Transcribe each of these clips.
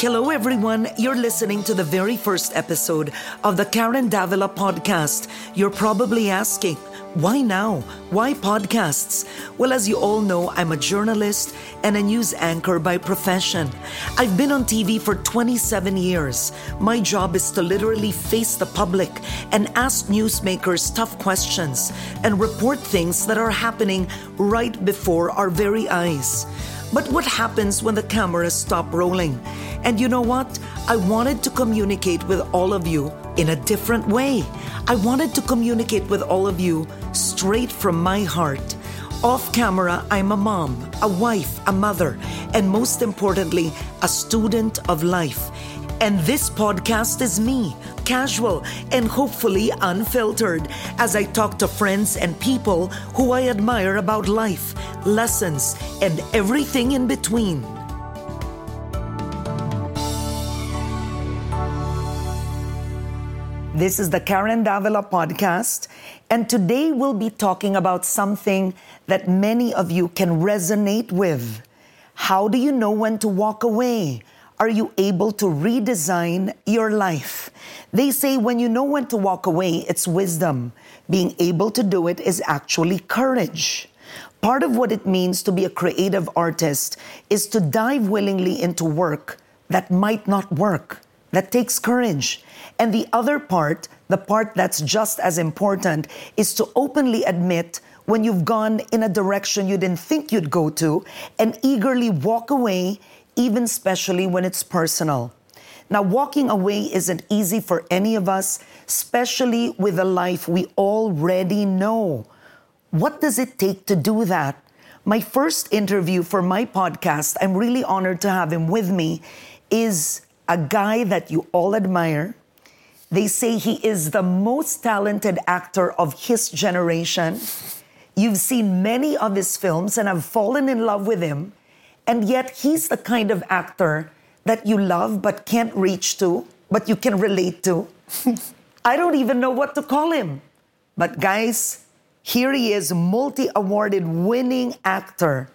Hello, everyone. You're listening to the very first episode of the Karen Davila podcast. You're probably asking, why now? Why podcasts? Well, as you all know, I'm a journalist and a news anchor by profession. I've been on TV for 27 years. My job is to literally face the public and ask newsmakers tough questions and report things that are happening right before our very eyes. But what happens when the cameras stop rolling? And you know what? I wanted to communicate with all of you in a different way. I wanted to communicate with all of you straight from my heart. Off camera, I'm a mom, a wife, a mother, and most importantly, a student of life. And this podcast is me, casual and hopefully unfiltered, as I talk to friends and people who I admire about life, lessons, and everything in between. This is the Karen Davila podcast, and today we'll be talking about something that many of you can resonate with. How do you know when to walk away? Are you able to redesign your life? They say when you know when to walk away, it's wisdom. Being able to do it is actually courage. Part of what it means to be a creative artist is to dive willingly into work that might not work. That takes courage. And the other part, the part that's just as important, is to openly admit when you've gone in a direction you didn't think you'd go to and eagerly walk away, even especially when it's personal. Now, walking away isn't easy for any of us, especially with a life we already know. What does it take to do that? My first interview for my podcast, I'm really honored to have him with me, is a guy that you all admire, they say he is the most talented actor of his generation. You've seen many of his films and have fallen in love with him, and yet he's the kind of actor that you love but can't reach to, but you can relate to. I don't even know what to call him. But guys, here he is, multi awarded winning actor,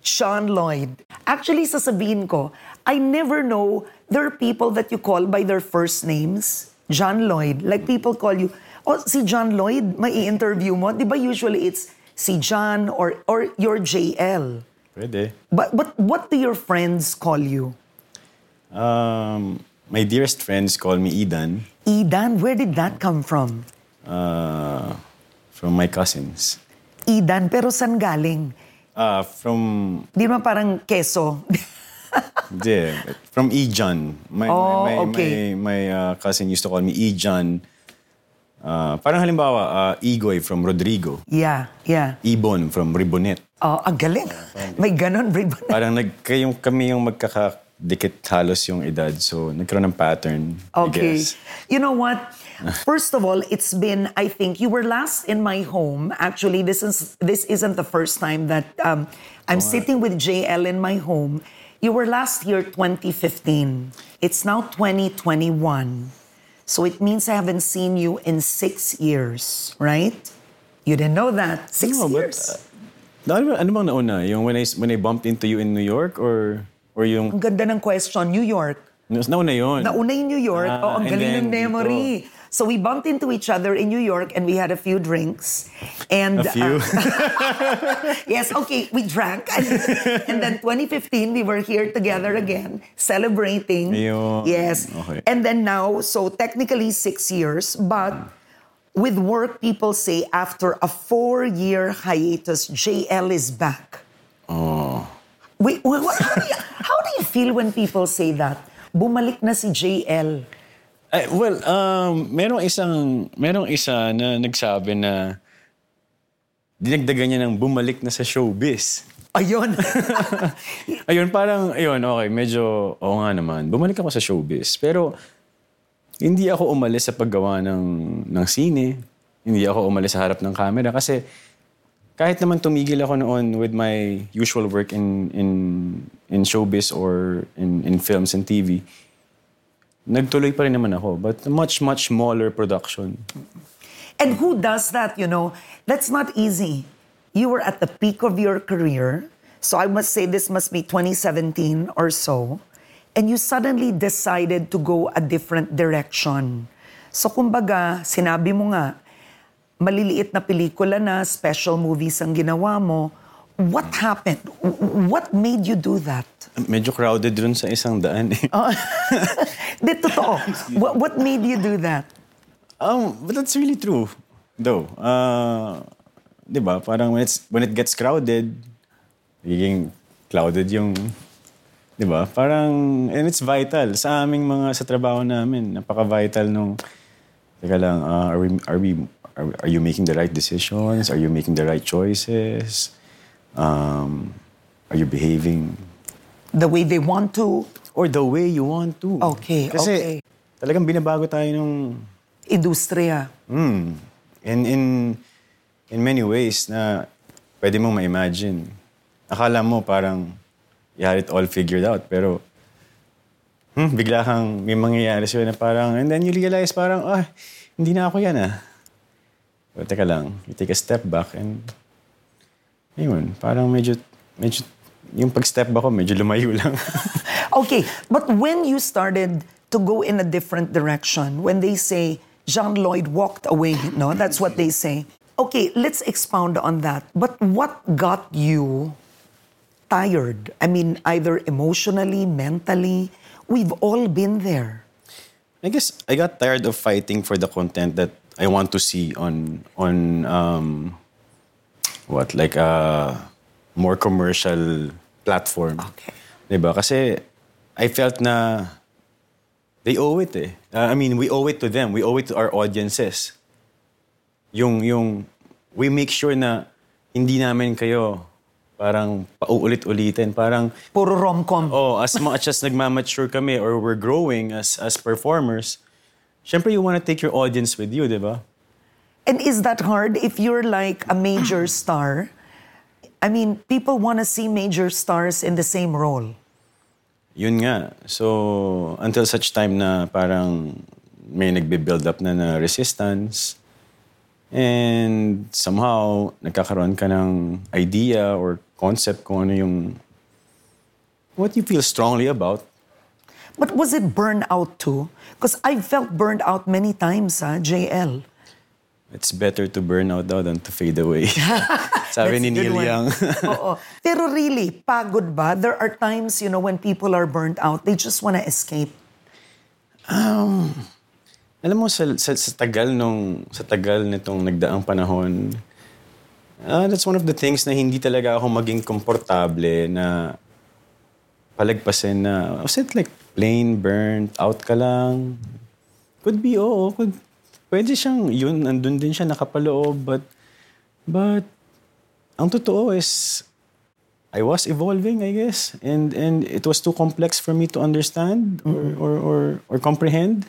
Sean Lloyd. Actually, sasabihin ko, I never know there are people that you call by their first names. John Lloyd. Like people call you, oh, si John Lloyd, may interview mo. Di ba usually it's si John or, or your JL? Pwede. But, but what do your friends call you? Um, my dearest friends call me Idan. Idan, where did that come from? Uh, from my cousins. Idan, pero san galing? Uh, from, Di ba parang keso? hindi, from Ijan. My, Oh, my, my, okay. my, my uh, cousin used to call me Ijan. Uh, parang halimbawa, uh, Igoy from Rodrigo. yeah, yeah. Ibon from Ribonet. Oh, ang galing. May ganon, ribbon. Parang nag, kayong, kami yung magkakadikit halos yung edad. So, nagkaroon ng pattern, I Okay. guess. You know what? First of all, it's been I think you were last in my home. Actually, this is this isn't the first time that um, I'm sitting with JL in my home. You were last year 2015. It's now 2021. So it means I haven't seen you in 6 years, right? You didn't know that. 6 No, but, years. uh, ano, ano bang nauna? Yung when I, when I bumped into you in New York or, or yung... ang ganda ng question, New York. Nauna yun. Nauna in New York. Ah, oh, ang galing ng memory. So we bumped into each other in New York and we had a few drinks. And A few? uh, yes, okay, we drank. and then 2015 we were here together again celebrating. Yes. Okay. And then now so technically 6 years but with work people say after a 4-year hiatus JL is back. oh. Wait, how, do you, how do you feel when people say that? Bumalik na si JL. Ay, well, um, merong isang, merong isa na nagsabi na dinagdagan niya ng bumalik na sa showbiz. Ayun. Ayun, parang, ayun, okay, medyo, oo nga naman, bumalik ako sa showbiz. Pero, hindi ako umalis sa paggawa ng, ng sine. Hindi ako umalis sa harap ng camera kasi kahit naman tumigil ako noon with my usual work in in in showbiz or in in films and TV, nagtuloy pa rin naman ako. But much, much smaller production. And who does that, you know? That's not easy. You were at the peak of your career. So I must say this must be 2017 or so. and you suddenly decided to go a different direction. So kumbaga, sinabi mo nga, maliliit na pelikula na, special movies ang ginawa mo. What happened? What made you do that? Medyo crowded dun sa isang daan eh. Di, totoo. What, what made you do that? Um, but that's really true, though. Uh, di ba? Parang when, it's, when it gets crowded, nagiging clouded yung... Di ba? Parang, and it's vital. Sa aming mga, sa trabaho namin, napaka-vital nung... Teka lang, uh, are, we, are, we, are, are you making the right decisions? Are you making the right choices? Um, are you behaving The way they want to, or the way you want to? Okay, Kasi okay. talagang binabago tayo nung industriya. Mm. In, in, in many ways na pwede mong ma-imagine. Akala mo parang you had it all figured out, pero hmm, bigla kang may mangyayari sa'yo na parang, and then you realize parang, ah, hindi na ako yan ah. Pero teka lang, you take a step back and, ayun, parang medyo, medyo, yung pag-step back ko, medyo lumayo lang. Okay, but when you started to go in a different direction, when they say Jean Lloyd walked away, no, that's what they say. Okay, let's expound on that. But what got you tired? I mean, either emotionally, mentally. We've all been there. I guess I got tired of fighting for the content that I want to see on on um, what like a more commercial platform. Okay. 'Di ba? Kasi I felt na they owe it eh. Uh, I mean, we owe it to them. We owe it to our audiences. Yung yung we make sure na hindi namin kayo parang pauulit-ulitin. Parang Puro rom-com. Oh, as much as nagmamature kami or we're growing as as performers, syempre you want to take your audience with you, di ba? And is that hard if you're like a major star? I mean, people want to see major stars in the same role. Yun nga. So, until such time na parang may nagbe-build up na na resistance and somehow nagkakaroon ka ng idea or concept kung ano yung what you feel strongly about. But was it burnout too? Because I felt burned out many times, ah, JL. It's better to burn out daw than to fade away. Sabi ni Neil. Young. Oo. Pero really, pagod ba? There are times, you know, when people are burnt out, they just want to escape. Alam mo, sa, sa, sa tagal nung, sa tagal nitong nagdaang panahon, ah, that's one of the things na hindi talaga ako maging komportable na palagpasin na, was it like plain burnt out ka lang? Could be, oo. Could, pwede siyang, yun, andun din siya nakapaloob, but, but, ang totoo is, I was evolving, I guess, and and it was too complex for me to understand or, or, or, or comprehend.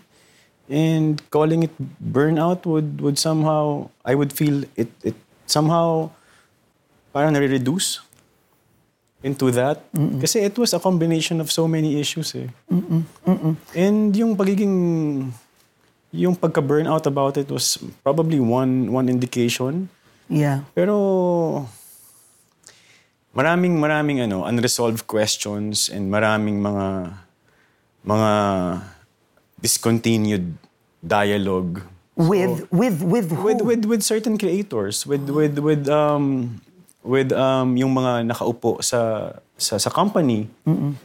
And calling it burnout would would somehow I would feel it it somehow parang nare-reduce into that. Kasi it was a combination of so many issues eh. And yung pagiging yung pagka-burnout about it was probably one one indication. Yeah. Pero maraming maraming ano unresolved questions and maraming mga mga discontinued dialogue With, with, with who? with with with certain creators with with with um with um yung mga nakaupo sa sa sa company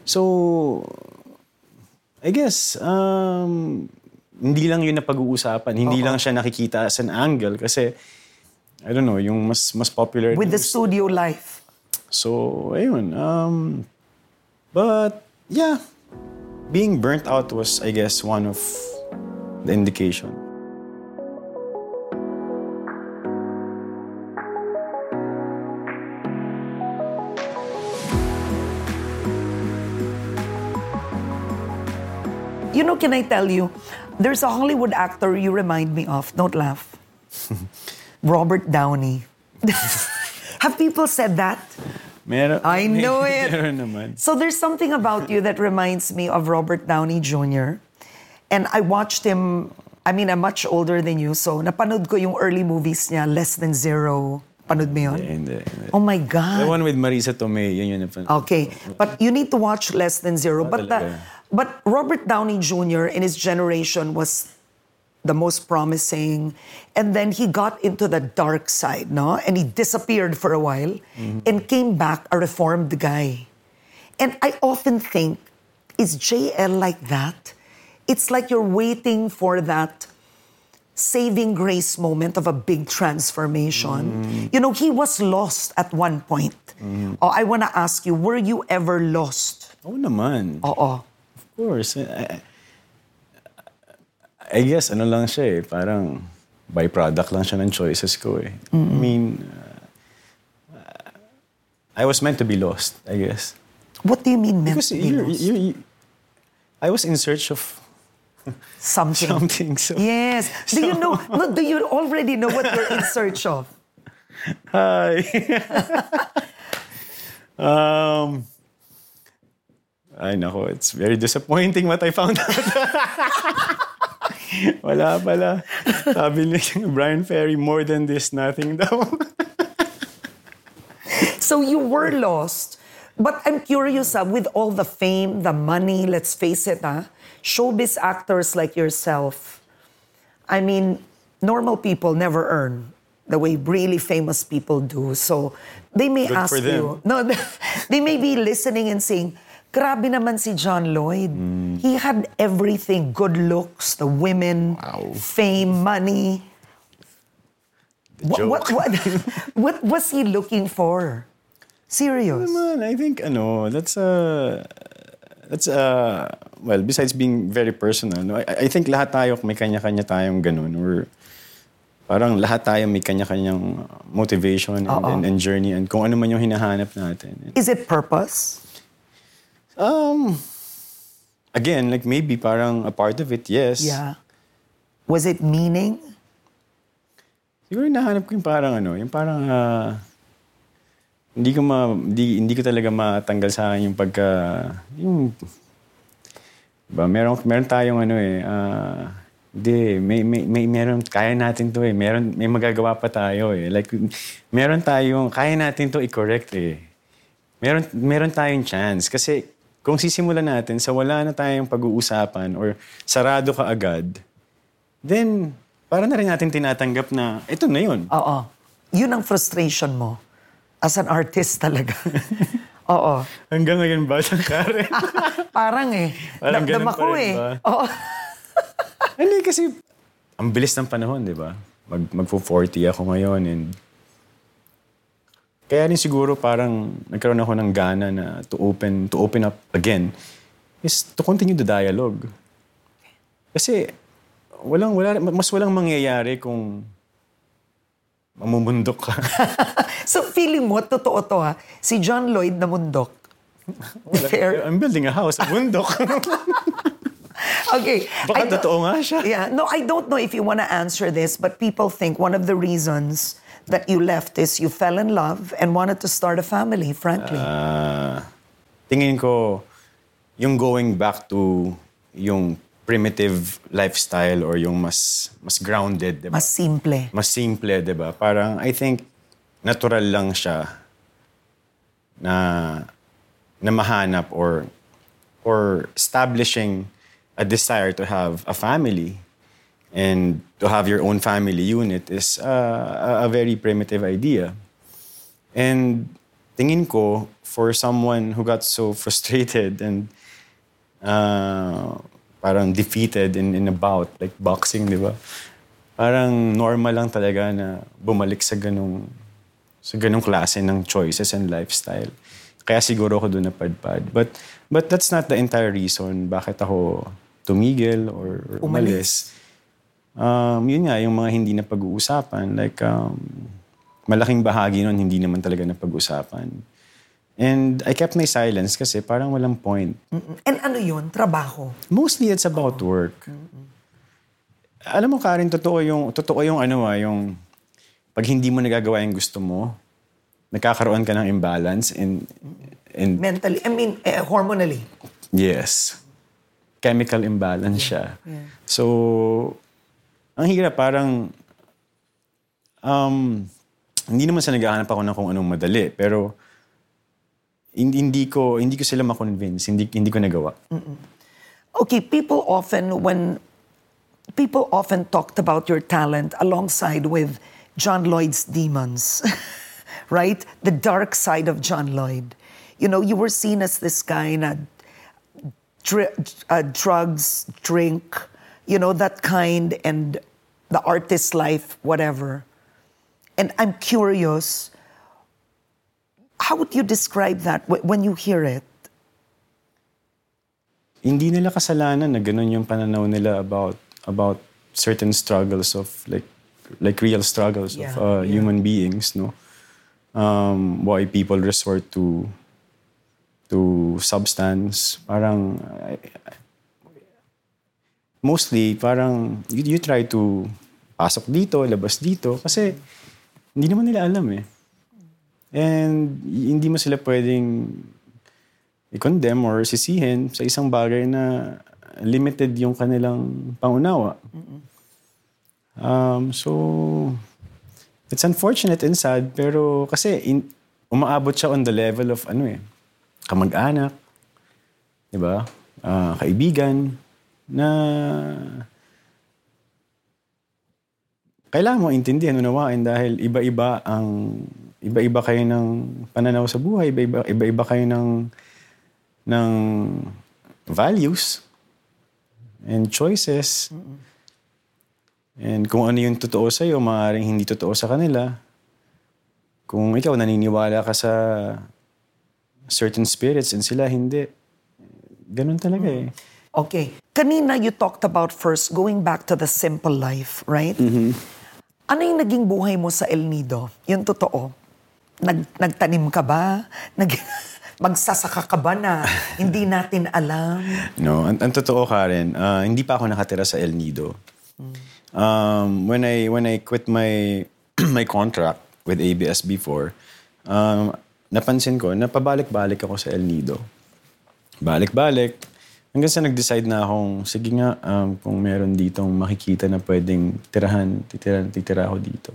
so I guess um hindi lang yun na pag-uusapan hindi lang siya nakikita as an angle kasi I don't know yung mas mas popular with the studio life. So, ayun. Um, but, yeah. Being burnt out was, I guess, one of the indication. You know, can I tell you, there's a Hollywood actor you remind me of. Don't laugh. Robert Downey. Have people said that? Meron, I know it. Meron naman. So there's something about you that reminds me of Robert Downey Jr. And I watched him, I mean, I'm much older than you, so napanood ko yung early movies niya, Less Than Zero. Panood mo yun? Hindi, hindi. Oh my The God. one with Marisa Tomei, yun yun. yun. Okay, but you need to watch Less Than Zero. But the, talaga. But Robert Downey Jr. in his generation was the most promising. And then he got into the dark side, no? And he disappeared for a while mm-hmm. and came back a reformed guy. And I often think, is JL like that? It's like you're waiting for that saving grace moment of a big transformation. Mm-hmm. You know, he was lost at one point. Mm-hmm. Oh, I want to ask you, were you ever lost? Oo naman. Oo. Course. I, I guess ano lang siya eh, parang byproduct lang siya ng choices ko eh. I mean, uh, I was meant to be lost, I guess. What do you mean meant Because to be you're, lost? you're, you I was in search of Something. something. So, Yes. Do you know? No, do you already know what you're in search of? Hi. um, ay nako, it's very disappointing what I found out. Wala pala. Sabi ni Brian Ferry, more than this, nothing daw. So you were lost. But I'm curious, ah, with all the fame, the money, let's face it, ah, showbiz actors like yourself, I mean, normal people never earn the way really famous people do. So they may Good ask you, no, they may be listening and saying, Grabe naman si John Lloyd. Hmm. He had everything, good looks, the women, Wow. fame, money. What, what, what, what was he looking for? Serious. Man, I think ano, that's a that's a well, besides being very personal, no, I, I think lahat tayo may kanya-kanya tayong ganun or parang lahat tayo may kanya-kanyang motivation and, and, and journey and kung ano man yung hinahanap natin. Is it purpose? Um, again, like maybe parang a part of it, yes. Yeah. Was it meaning? Siguro hinahanap ko yung parang ano, yung parang ah, hindi ko ma, hindi, hindi ko talaga matanggal sa akin yung pagka, yung, ba, meron, meron tayong ano eh, ah, hindi, may, may, may, meron, kaya natin to eh, meron, may magagawa pa tayo eh. Like, meron tayong, kaya natin to i-correct eh. Meron, meron tayong chance. Kasi, kung sisimulan natin sa wala na tayong pag-uusapan or sarado ka agad, then, para na rin natin tinatanggap na, ito na yun. Oo. Yun ang frustration mo. As an artist talaga. Oo. Hanggang ngayon ba, Karen? Parang eh. Parang Damdam ganun pa ako rin eh. ba? Oo. Hindi kasi, ang bilis ng panahon, di ba? Mag, magpo-40 ako ngayon and kaya rin siguro parang nagkaroon ako ng gana na to open to open up again is to continue the dialogue. Kasi walang wala mas walang mangyayari kung mamumundok ka. So feeling mo, totoo to ha, si John Lloyd na mundok. Fair. I'm building a house, bundok. Okay. Baka totoo nga siya. Yeah, no, I don't know if you want to answer this, but people think one of the reasons that you left is you fell in love and wanted to start a family, frankly. Ah, tingin ko, yung going back to yung primitive lifestyle or yung mas mas grounded, di ba? Mas simple. Mas simple, di ba? Parang, I think, natural lang siya na na mahanap or or establishing a desire to have a family and to have your own family unit is uh, a, very primitive idea. And tingin ko, for someone who got so frustrated and uh, parang defeated in, in a bout, like boxing, di ba? Parang normal lang talaga na bumalik sa ganong, sa ganong klase ng choices and lifestyle. Kaya siguro ako doon napadpad. But, but that's not the entire reason bakit ako tumigil or, or umalis. Um, yun nga, yung mga hindi na pag-uusapan. Like, um, malaking bahagi nun hindi naman talaga na pag-usapan. And I kept my silence kasi parang walang point. And ano yun? Trabaho. Mostly it's about work. Alam mo, Karen, totoo yung, totoo yung ano ah, yung pag hindi mo nagagawa yung gusto mo, nagkakaroon ka ng imbalance and, and Mentally, I mean, eh, hormonally. Yes. Chemical imbalance siya. So, ang hirap parang um, hindi naman sa naghahanap ako ng kung anong madali, pero hindi, ko hindi ko sila ma-convince, hindi hindi ko nagawa. Okay, people often when people often talked about your talent alongside with John Lloyd's demons, right? The dark side of John Lloyd. You know, you were seen as this guy na dr- uh, drugs, drink, you know, that kind, and the artist life, whatever. And I'm curious, how would you describe that wh- when you hear it? Hindi nila kasalanan na ganun yung pananaw nila about about certain struggles of like like real struggles Yeah, of uh, yeah. human beings, no? Um, why people resort to to substance, parang I- I- mostly parang you, you try to pasok dito, labas dito kasi hindi naman nila alam eh. And hindi mo sila pwedeng i-condemn or sisihin sa isang bagay na limited yung kanilang pangunawa. Um, so, it's unfortunate and sad, pero kasi in, umaabot siya on the level of ano eh, kamag-anak, di ba? Ah, kaibigan, na kailangan mo intindihan, unawain dahil iba-iba ang iba-iba kayo ng pananaw sa buhay, iba-iba iba-iba kayo ng ng values and choices. And kung ano yung totoo sa iyo, maaaring hindi totoo sa kanila. Kung ikaw naniniwala ka sa certain spirits and sila hindi. Ganun talaga eh. Okay. Kanina you talked about first going back to the simple life, right? Ano yung naging buhay mo sa El Nido? Yung totoo. Nag, nagtanim ka ba? Nag, magsasaka ka ba na hindi natin alam? No, ang, ang totoo Karen, ah, hindi pa ako nakatira sa El Nido. Um, when I when I quit my my contract with ABS before, um, napansin ko na pabalik-balik ako sa El Nido. Balik-balik. Hanggang sa nag-decide na akong, sige nga, um, kung meron ditong makikita na pwedeng tirahan, titira, titira ako dito.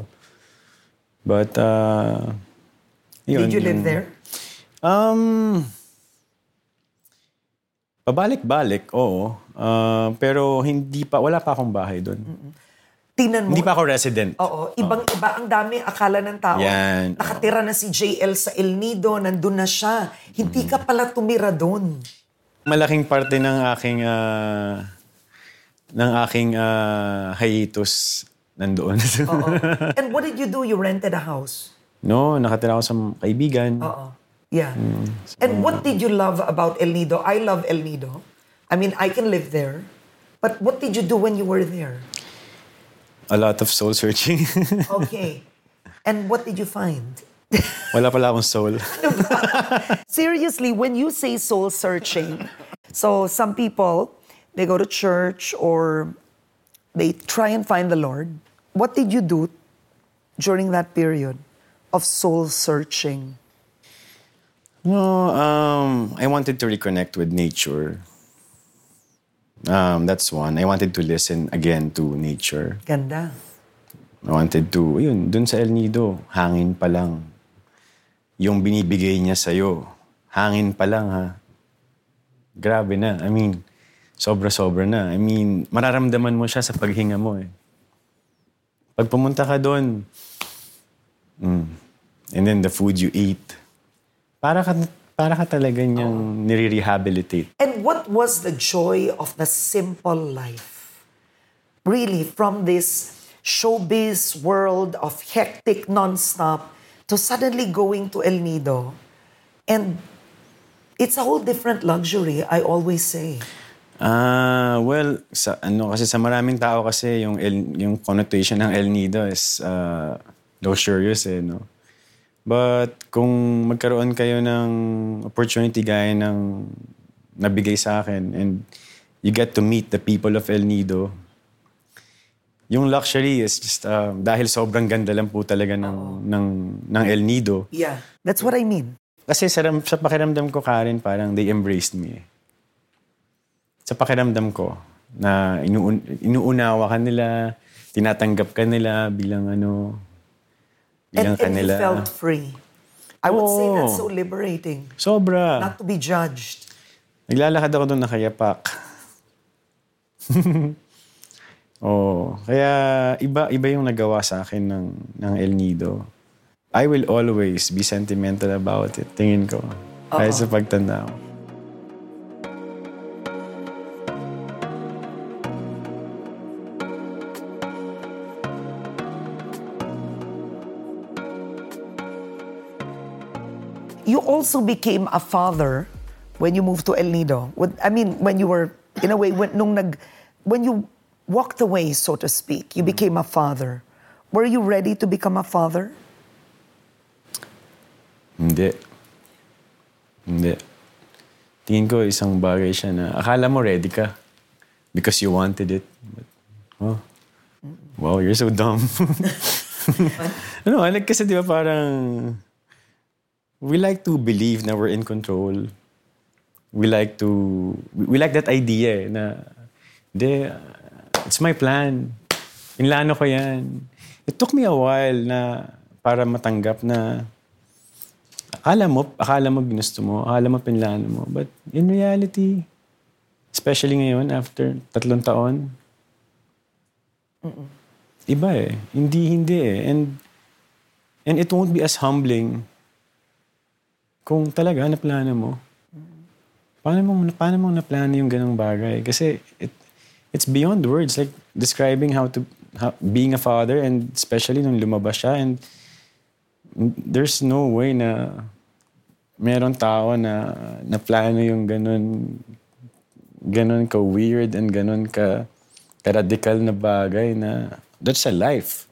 But, uh, yun, Did you live yung- there? Um, pabalik-balik, oo. Ah, pero hindi pa, wala pa akong bahay doon. Tinan mo. Hindi pa ako resident. Oo, ibang-iba ang dami akala ng tao. Yan. Nakatira na si JL sa El Nido, nandun na siya. Hindi ka pala tumira doon. Malaking parte ng aking ah, ng aking ah, hiatus nandoon. Oo. And what did you do? You rented a house? no, nakatira ako sa kaibigan. Oo. Yeah. Mm. And what did you love about El Nido? I love El Nido. I mean, I can live there. But what did you do when you were there? A lot of soul searching. Okay. and what did you find? Wala pala akong soul. Seriously, when you say soul searching, so some people, they go to church or they try and find the Lord. What did you do during that period of soul searching? No, um, I wanted to reconnect with nature. Um, that's one. I wanted to listen again to nature. Ganda. I wanted to, yun, dun sa El Nido, hangin pa lang. Yung binibigay niya sa'yo, hangin pa lang ha. Grabe na. I mean, sobra-sobra na. I mean, mararamdaman mo siya sa paghinga mo eh. Pag pumunta ka doon, mm, and then the food you eat, para ka, para ka talaga niyang nire-rehabilitate. And what was the joy of the simple life? Really, from this showbiz world of hectic nonstop to suddenly going to El Nido. And it's a whole different luxury, I always say. Ah, well, sa ano kasi sa maraming tao kasi yung El, yung connotation ng El Nido is uh, luxurious eh, no. But kung magkaroon kayo ng opportunity gaya ng nabigay sa akin and you get to meet the people of El Nido, yung luxury is just uh, dahil sobrang ganda lang po talaga ng, ng, ng El Nido. Yeah, that's what I mean. Kasi sa, sa pakiramdam ko, Karen, parang they embraced me. Sa pakiramdam ko, na inuun, inuunawa ka nila, tinatanggap ka nila bilang ano, And, bilang and you kanila. felt free. I would say that's so Oo. liberating. Sobra. Not to be judged. Naglalakad ako doon nakayapak. oh, kaya iba iba yung nagawa sa akin ng ng El Nido. I will always be sentimental about it, tingin ko. Kahit sa pagtanda ko. You also became a father when you moved to El Nido. I mean, when you were, in a way, when, nung nag, when you walked away, so to speak, you became a father. Were you ready to become a father? Hindi. Hindi. Tingin ko isang bagay siya na akala mo ready ka because you wanted it. But, oh, wow, you're so dumb. ano, like, kasi di ba parang we like to believe na we're in control. We like to, we like that idea eh, na, hindi, it's my plan. Inlano ko yan. It took me a while na para matanggap na akala mo, akala mo ginusto mo, akala mo pinlano mo. But in reality, especially ngayon after tatlong taon, iba eh. Hindi, hindi eh. And, and it won't be as humbling kung talaga naplano mo. Paano mo, paano mo naplano yung ganong bagay? Kasi it, it's beyond words. Like describing how to, how, being a father and especially nung lumabas siya and there's no way na meron tao na na plano yung ganun ganun ka weird and ganun ka ka-radical na bagay na that's a life.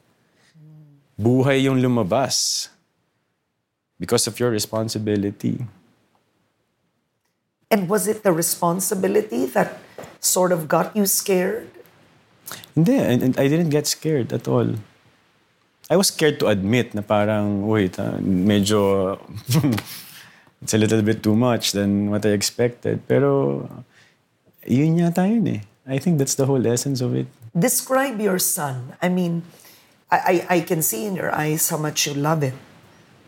Buhay yung lumabas because of your responsibility. And was it the responsibility that sort of got you scared? Hindi, and, and I didn't get scared at all. I was scared to admit na parang, wait, ah, medyo, it's a little bit too much than what I expected. Pero, yun yata yun eh. I think that's the whole essence of it. Describe your son. I mean, I, I, I can see in your eyes how much you love him.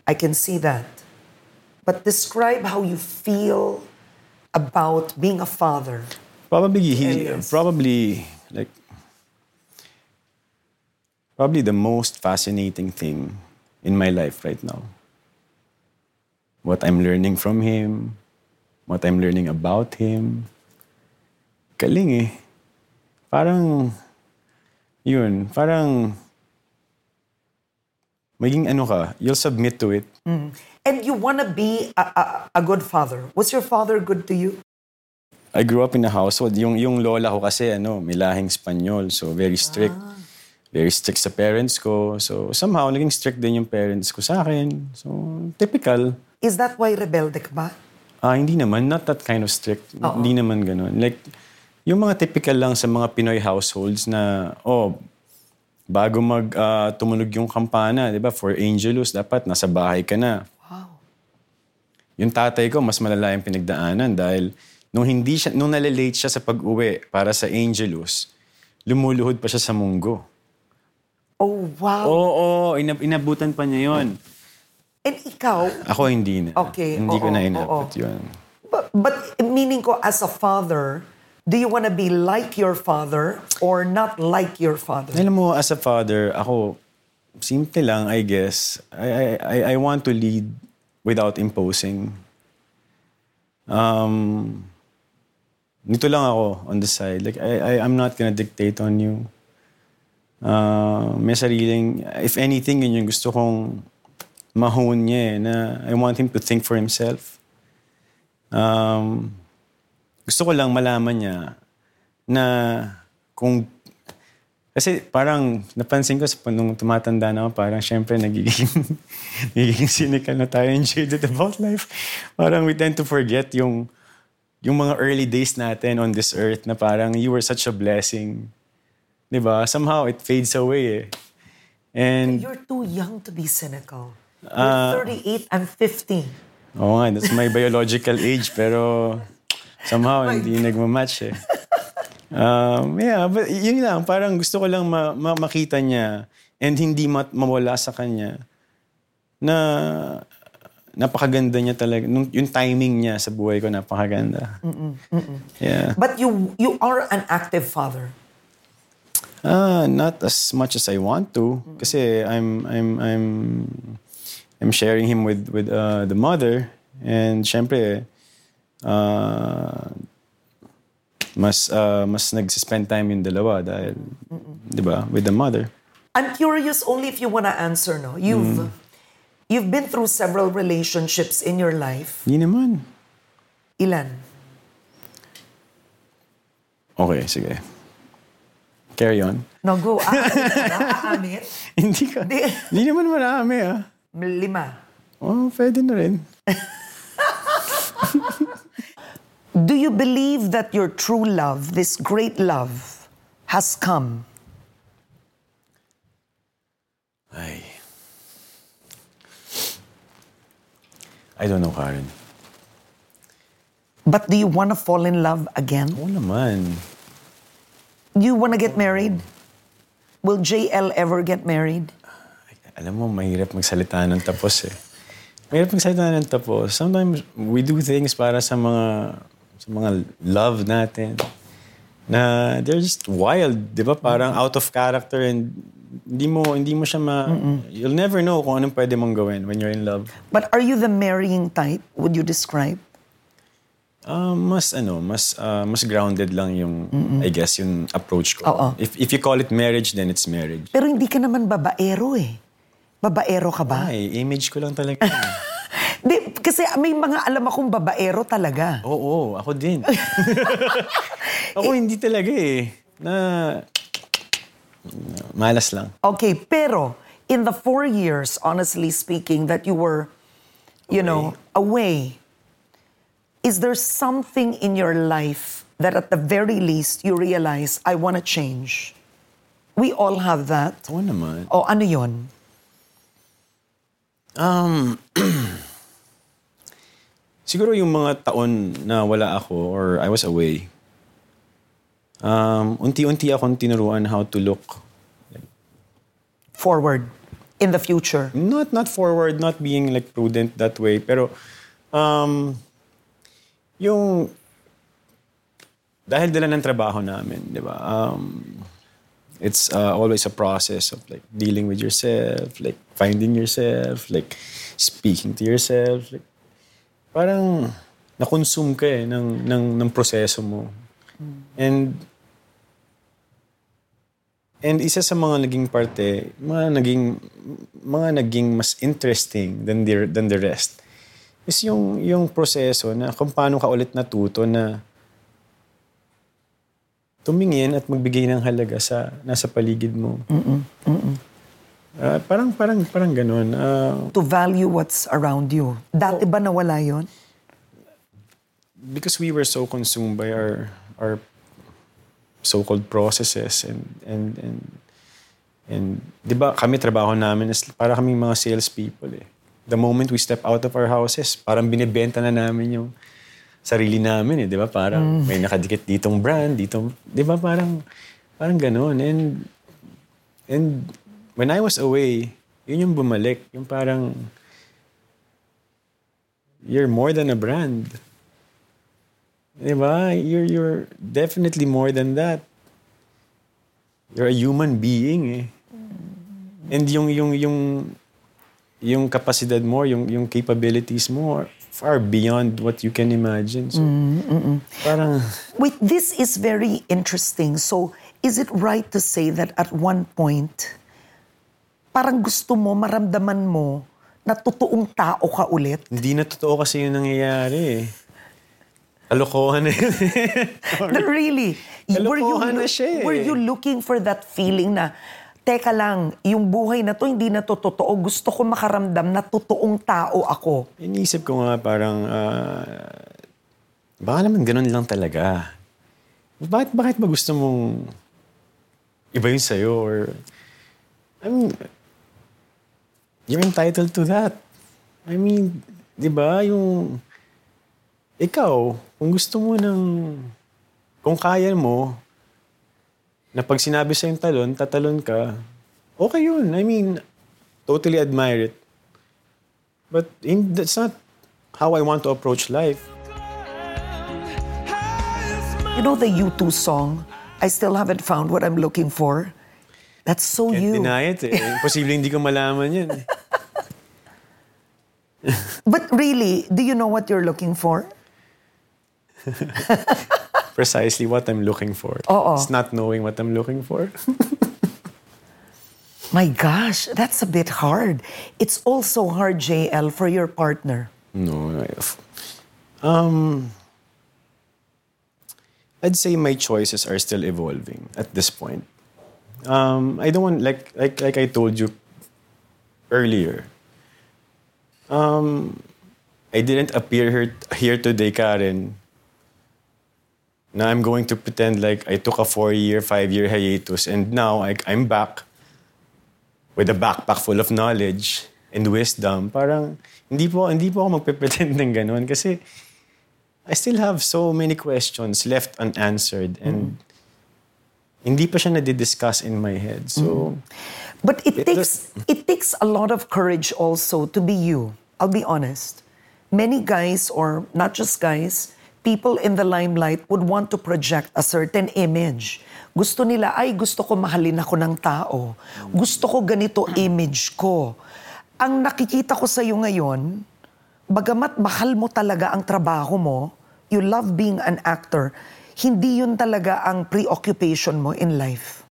I can see that. But describe how you feel about being a father. Probably, he, Elias. probably, like, probably the most fascinating thing in my life right now. What I'm learning from him, what I'm learning about him. Galing eh. Parang, yun, parang, maging ano ka, you'll submit to it. And you want to be a, a, a good father. Was your father good to you? I grew up in a household. Yung, yung lola ko kasi, ano, may lahing Espanyol. So, very strict. Very strict sa parents ko. So, somehow, naging strict din yung parents ko sa akin. So, typical. Is that why rebelde ka ba? Ah, hindi naman. Not that kind of strict. Hindi naman ganun. Like, yung mga typical lang sa mga Pinoy households na, oh, bago mag ah, tumunog yung kampana, di ba, for Angelus, dapat nasa bahay ka na. Wow. Yung tatay ko, mas malala yung pinagdaanan dahil nung hindi siya, nung nalalate siya sa pag-uwi para sa Angelus, lumuluhod pa siya sa munggo. Oh, wow. Oo, inab- inabutan pa niya yon. And ikaw, Ako hindi na. Okay, Hindi ko oo, na oo. inabot yun. but, but meaning ko as a father, do you want to be like your father or not like your father? Alam mo, as a father, ako, simple lang, I guess. I, I, I, I want to lead without imposing. Um, nito lang ako on the side. Like, I, I, I'm not gonna dictate on you. Uh, may sariling, if anything, yun yung gusto kong mahon niya eh, na I want him to think for himself. Um, gusto ko lang malaman niya na kung kasi parang napansin ko sa nung tumatanda na ako, parang syempre nagiging, nagiging cynical na tayo and jaded about life. Parang we tend to forget yung, yung mga early days natin on this earth na parang you were such a blessing. Di ba? Somehow it fades away eh. And, You're too young to be cynical. You're 38 and 50. oo nga, that's my biological age pero somehow hindi nagmamatch eh. Um, yeah, but yun lang, parang gusto ko lang ma- ma- makita niya and hindi ma- mawala sa kanya na napakaganda niya talaga. Nung, yung timing niya sa buhay ko, napakaganda. Yeah. But you you are an active father. Ah, not as much as I want to kasi I'm I'm I'm I'm sharing him with with uh, the mother and syempre uh, mas uh, mas nag-spend time yung dalawa dahil 'di ba with the mother. I'm curious only if you want to answer no. You've you've been through several relationships in your life. Hindi naman. Ilan? Okay, sige. Carry on. No, go. Na? Aamin? Hindi ka. Di- Hindi naman marami ah. Lima. Oh, pwede na rin. Do you believe that your true love, this great love, has come? Ay. I don't know, Karen. But do you want to fall in love again? Oo naman. You want to get married? Will JL ever get married? Alam mo, mahirap magsalita ng tapos eh. Mahirap magsalita ng tapos. Sometimes we do things para sa mga sa mga love natin na they're just wild, 'di ba? Parang out of character and hindi mo hindi mo siya ma you'll never know kung anong pwede mong gawin when you're in love. But are you the marrying type? Would you describe? Ah, mas ano, mas ah, mas grounded lang yung I guess yung approach ko. Oo. If if you call it marriage, then it's marriage. Pero hindi ka naman babaero eh. Babaero ka ba? Ay, image ko lang talaga. Di, kasi may mga alam akong babaero talaga. Oo, ako din. ako hindi talaga eh. Na, malas lang. Okay, pero in the four years, honestly speaking, that you were, you know, away, is there something in your life that at the very least you realize, I want to change? We all have that. Oo naman. O ano yon? Siguro yung mga taon na wala ako or I was away, um, unti-unti akong tinuruan how to look. Forward in the future. Not not forward, not being like prudent that way, pero um, yung dahil dala ng trabaho namin, di ba? Um, it's uh, always a process of like dealing with yourself, like finding yourself, like speaking to yourself. Like, parang na-consume ka eh ng, ng, ng proseso mo. And And isa sa mga naging parte, mga naging mga naging mas interesting than the, than the rest is yung yung proseso na kung paano ka ulit natuto na tumingin at magbigay ng halaga sa nasa paligid mo. Ah, parang parang parang ganun. Ah, To value what's around you. Dati ba nawala yon? because we were so consumed by our our so-called processes and and and and 'di ba kami trabaho namin is para kaming mga sales people eh. The moment we step out of our houses, parang binebenta na namin yung sarili namin eh, 'di ba? Parang may nakadikit ditong brand, ditong 'di ba parang parang ganoon and and when I was away, yun yung bumalik, yung parang you're more than a brand. Diba? You're, you're definitely more than that. You're a human being eh. And yung, yung, yung, yung kapasidad mo, yung, yung capabilities mo are far beyond what you can imagine. So, parang, Wait, this is very interesting. So, is it right to say that at one point, parang gusto mo, maramdaman mo, na totoong tao ka ulit? hindi na totoo kasi yung nangyayari eh. Kalokohan eh. That really? Were you, na siya eh. were you looking for that feeling na, teka lang, yung buhay na to, hindi na to totoo. Gusto ko makaramdam na totoong tao ako. Iniisip ko nga parang, ah, baka naman ganun lang talaga. Bakit, bakit ba gusto mong iba yun sa'yo? Or, I mean, you're entitled to that. I mean, di ba, yung, ikaw, kung gusto mo ng, kung kaya mo, na pag sinabi sa'yo talon, tatalon ka, okay yun. I mean, totally admire it. But in, that's not how I want to approach life. You know the U2 song, I still haven't found what I'm looking for? That's so Can't you. deny it eh. Imposible hindi ko malaman yan eh. But really, do you know what you're looking for? Precisely what I'm looking for. Oo. It's not knowing what I'm looking for. My gosh, that's a bit hard. It's also hard, JL, for your partner. No. I- Um, I'd say my choices are still evolving at this point. Um, I don't want like like like I told you earlier. Um, I didn't appear here here today, Karen. Now I'm going to pretend like I took a four-year, five-year hiatus, and now I, I'm back with a backpack full of knowledge and wisdom. Parang hindi po hindi po ako magpe-pretend ng ganun kasi I still have so many questions left unanswered and mm. hindi pa siya nadi-discuss in my head. So, mm. But it It takes it takes a lot of courage also to be you. I'll be honest. Many guys or not just guys, people in the limelight would want to project a certain image. Gusto nila, ay gusto ko mahalin ako ng tao. Gusto ko ganito image ko. Ang nakikita ko sa iyo ngayon, bagamat mahal mo talaga ang trabaho mo, you love being an actor, hindi yun talaga ang preoccupation mo in life.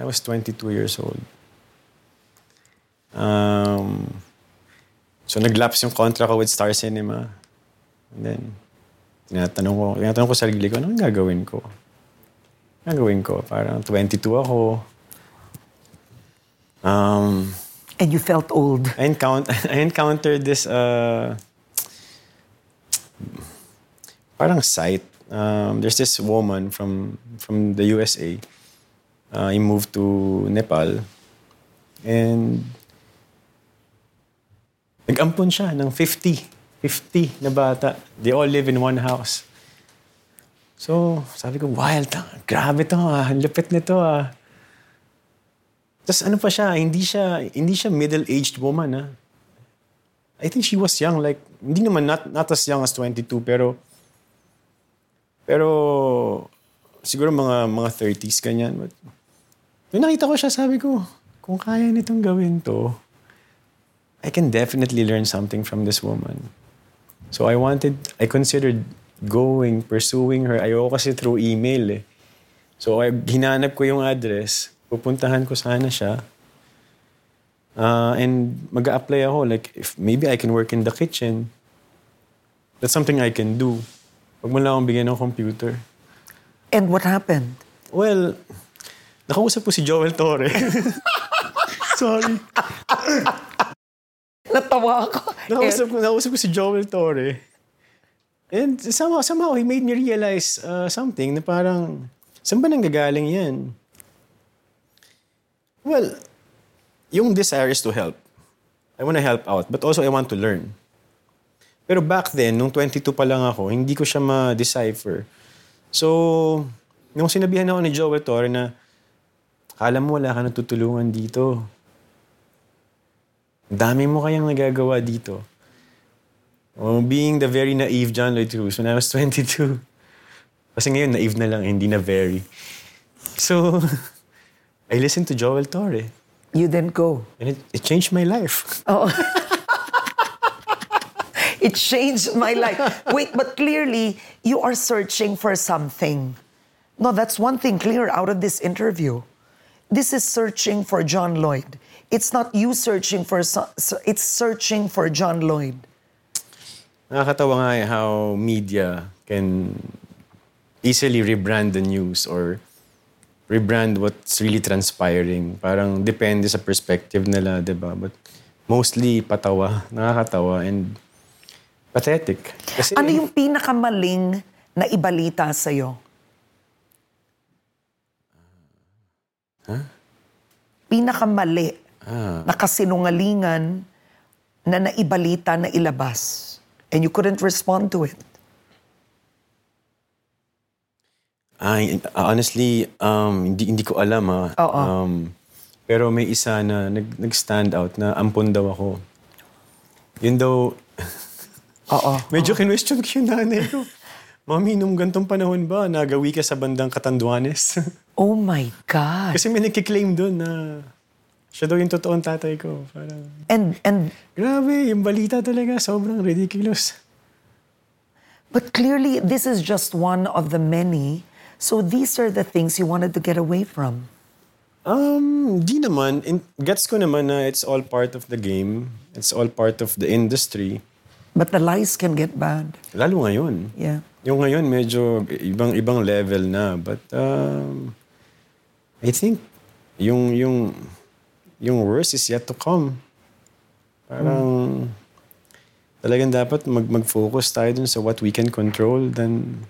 I was 22 years old. Um, so nag-lapse yung contract ko with Star Cinema. And then, tinatanong ko, tinatanong ko sa sarili ko, anong gagawin ko? Anong gagawin ko? Parang 22 ako. Um, And you felt old. I, encounter, I encountered this uh, parang site. Um, there's this woman from from the USA. Uh, he moved to Nepal. And nag-ampon siya ng 50. 50 na bata. They all live in one house. So, sabi ko, wild. ah. Grabe to ah. Ang Lupit nito ah. Tapos ano pa siya, hindi siya, hindi siya middle-aged woman, ah. I think she was young, like, hindi naman, not, not as young as 22, pero, pero, siguro mga, mga 30s, ganyan. But, nung nakita ko siya, sabi ko, kung kaya nitong gawin to, I can definitely learn something from this woman. So I wanted, I considered going, pursuing her. Ayoko kasi through email eh. So I, hinanap ko yung address, pupuntahan ko sana siya. Uh, and mag apply ako, like, if maybe I can work in the kitchen. That's something I can do. Huwag mo lang akong bigyan ng computer. And what happened? Well, nakausap ko si Joel Torre. Sorry. Natawa ako. Nakausap ko, nakausap ko si Joel Torre. And somehow, somehow he made me realize uh, something na parang, saan ba nanggagaling yan? Well, yung desire is to help. I want to help out, but also I want to learn. Pero back then, nung 22 pa lang ako, hindi ko siya ma-decipher. So, nung sinabihan ako ni Joel Torre na, kala mo wala ka natutulungan dito. Dami mo kayang nagagawa dito. Oh, being the very naive John Lloyd Cruz when I was 22. Kasi ngayon, naive na lang, hindi na very. So, I listened to Joel Torre. You didn't go. And it, it changed my life. It changed my life. Wait, but clearly you are searching for something. No, that's one thing clear out of this interview. This is searching for John Lloyd. It's not you searching for, it's searching for John Lloyd. Nakakatawa nga eh how media can easily rebrand the news or rebrand what's really transpiring. Parang depende sa perspective nila, di ba? But mostly patawa, nakakatawa, and pathetic. Kasi, Ano yung pinakamaling na ibalita sa'yo? Pinakamali na kasinungalingan na naibalita na ilabas. And you couldn't respond to it. Ay, honestly, um, hindi, hindi ko alam ha. Oo. Um, pero may isa na nag, nag-stand out na ampon daw ako. Yun daw, Oo. medyo kinwestiyon ko yung nanay ko. Mami, nung gantong panahon ba, nagawi ka sa bandang Katanduanes? Oh my God. Kasi may nagkiklaim doon na siya daw yung totoong tatay ko. Parang, And, and, grabe, yung balita talaga, sobrang ridiculous. but clearly, this is just one of the many. So these are the things you wanted to get away from. Um, di naman. In, gets ko naman na it's all part of the game. It's all part of the industry. But the lies can get bad. Lalo ngayon. Yeah. Yung ngayon, medyo ibang-ibang level na. But, um, I think, yung, yung, yung worst is yet to come. Parang, talagang dapat mag, mag-focus tayo dun sa what we can control than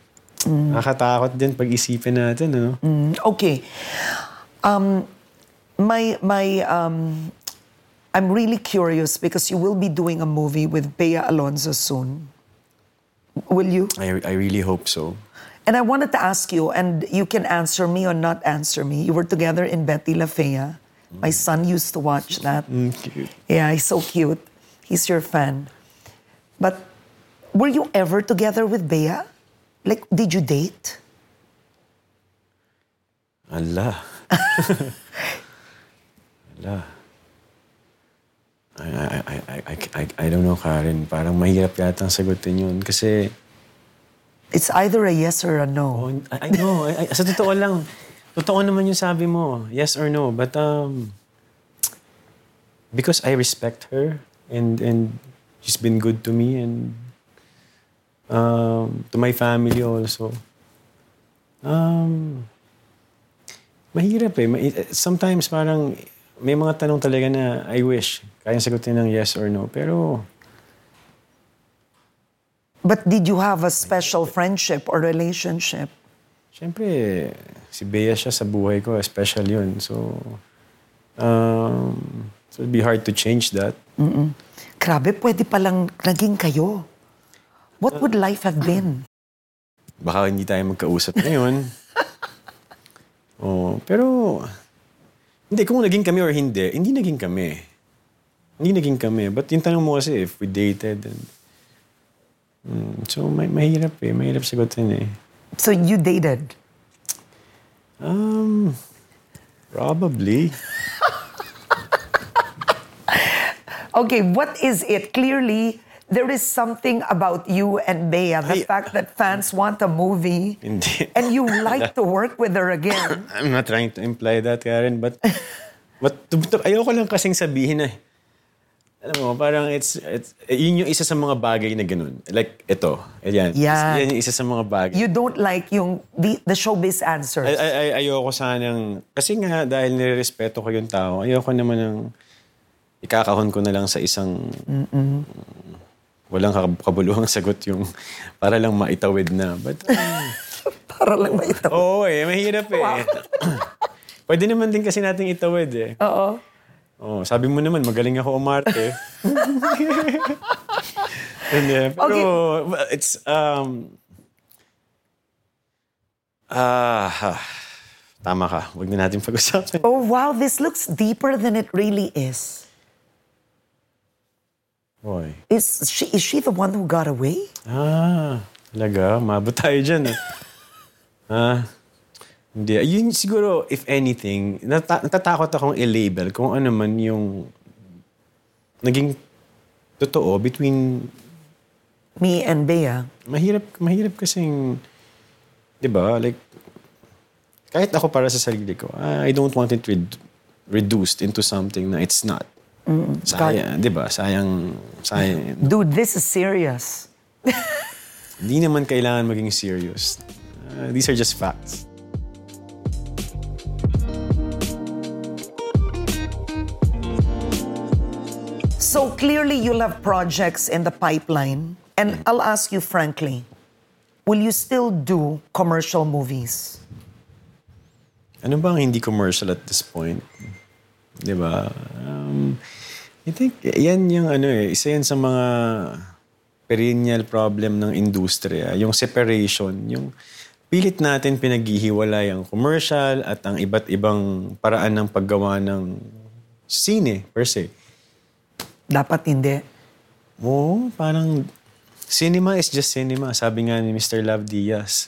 nakakatakot din pag-isipin natin, ano? Mm, okay. Um, my my um, I'm really curious because you will be doing a movie with Bea Alonso soon. Will you? I, I really hope so. And I wanted to ask you, and you can answer me or not answer me. You were together in Betty La Fea. My son used to watch that. Mm. Yeah, he's so cute. He's your fan. But were you ever together with Bea? Like, did you date? Ala. I, I, I, I, I, I, I don't know, Karen. Parang mahirap yata ang sagutin yun. Kasi, It's either a yes or a no. oh, I, I know, I, I- sa totoo lang, totoo naman yung sabi mo, yes or no. But, um, because I respect her and, and she's been good to me and um, to my family also. Um, mahirap eh. Sometimes parang may mga tanong talaga na I wish kayang sagutin ng yes or no. Pero But did you have a special friendship or relationship? Siyempre, si Bea siya sa buhay ko, special yun. So, um, so it'd be hard to change that. Grabe, pwede palang naging kayo. What would life have been? Baka hindi tayo magkausap ngayon. oh, pero, hindi, kung naging kami or hindi, hindi naging kami. Hindi naging kami. But yung tanong mo kasi, if we dated, and, Mm, so, may, mahirap eh. Mahirap sagutin eh. So you dated? Um, probably. Okay, what is it? Clearly, there is something about you and Bea, the Ay- fact that fans want a movie. Hindi. And you like to work with her again. I'm not trying to imply that, Karen, but but ayoko lang kasing sabihin na alam mo, parang it's, it's yun yung isa sa mga bagay na ganun. Like, ito. Ayan. Yeah. Yan yung isa sa mga bagay. You don't like yung the, the showbiz answers. ay, ay, ay, ayoko sanang, kasi nga dahil nirespeto ko yung tao, ayoko naman ng ikakahon ko na lang sa isang walang kab- kabuluhang sagot yung para lang maitawid na. But, um, Para lang maitaw. oo eh, mahirap eh. Pwede naman din kasi nating itawid eh. Oo. Oh, sabi mo naman, magaling ako umarte. Hindi. Pero, it's, um, ah, ah, tama ka. Huwag na natin pag-usapan. Oh, wow, this looks deeper than it really is. Boy. Is she, is she the one who got away? Ah, talaga. Mabot tayo dyan. Ah. ah. Hindi. Yun siguro, if anything, nata- natatakot akong i-label kung ano man yung naging totoo between Me and Bea. mahirap mahirap kasing 'di ba like kahit ako para sa sarili ko I don't want it red- reduced into something na it's not sayang 'di ba sayang sayang Dude, this is serious. hindi naman kailangan maging serious Uh, these are just facts So clearly, you'll have projects in the pipeline. And I'll ask you frankly will you still do commercial movies? ano ba ang hindi commercial at this point 'di ba um, I think yan yung ano eh isa yan sa mga perennial problem ng industriya yung separation yung pilit natin pinaghihiwalay ang commercial at ang iba't ibang paraan ng paggawa ng sine per se. Dapat hindi. Oo, parang cinema is just cinema. Sabi nga ni Mr. Love Diaz.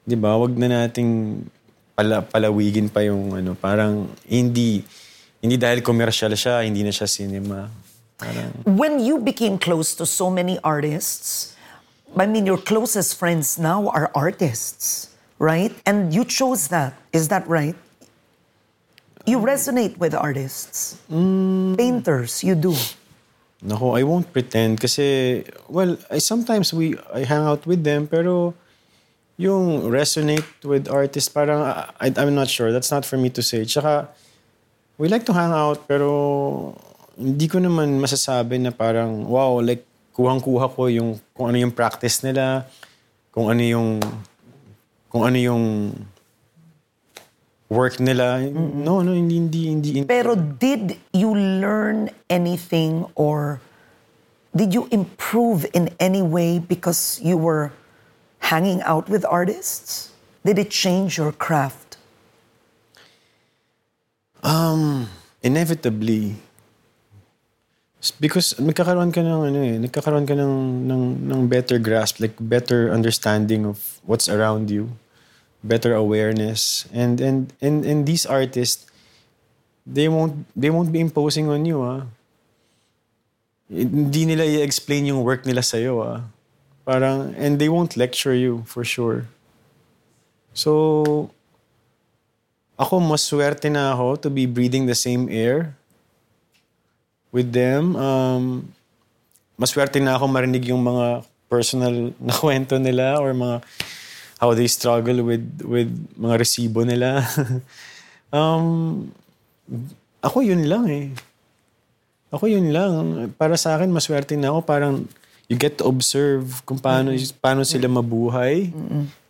Di ba? Wag na nating pala, palawigin pa yung ano. Parang hindi, hindi dahil commercial siya, hindi na siya cinema. Parang, When you became close to so many artists, I mean, your closest friends now are artists, right? And you chose that. Is that right? You resonate with artists. Painters, you do. Nako, I won't pretend kasi, well, I, sometimes we, I hang out with them, pero yung resonate with artists, parang, I, I'm not sure. That's not for me to say. Tsaka, we like to hang out, pero hindi ko naman masasabi na parang, wow, like, kuhang-kuha ko yung, kung ano yung practice nila, kung ano yung, kung ano yung work nila. No, no, hindi, hindi, hindi. Pero did you learn anything or did you improve in any way because you were hanging out with artists? Did it change your craft? Inevitably. Because nagkakaroon ka ng ano eh, nagkakaroon ka ng, ng, ng better grasp, like better understanding of what's around you, better awareness. And and and and these artists, they won't they won't be imposing on you, ah. Hindi nila i-explain yung work nila sa'yo, ah. Parang, and they won't lecture you, for sure. So, ako, mas swerte na ako to be breathing the same air with them. Um, maswerte na ako marinig yung mga personal na kwento nila or mga how they struggle with with mga resibo nila. um, ako yun lang eh. Ako yun lang. Para sa akin, maswerte na ako. Parang you get to observe kung paano, paano sila mabuhay.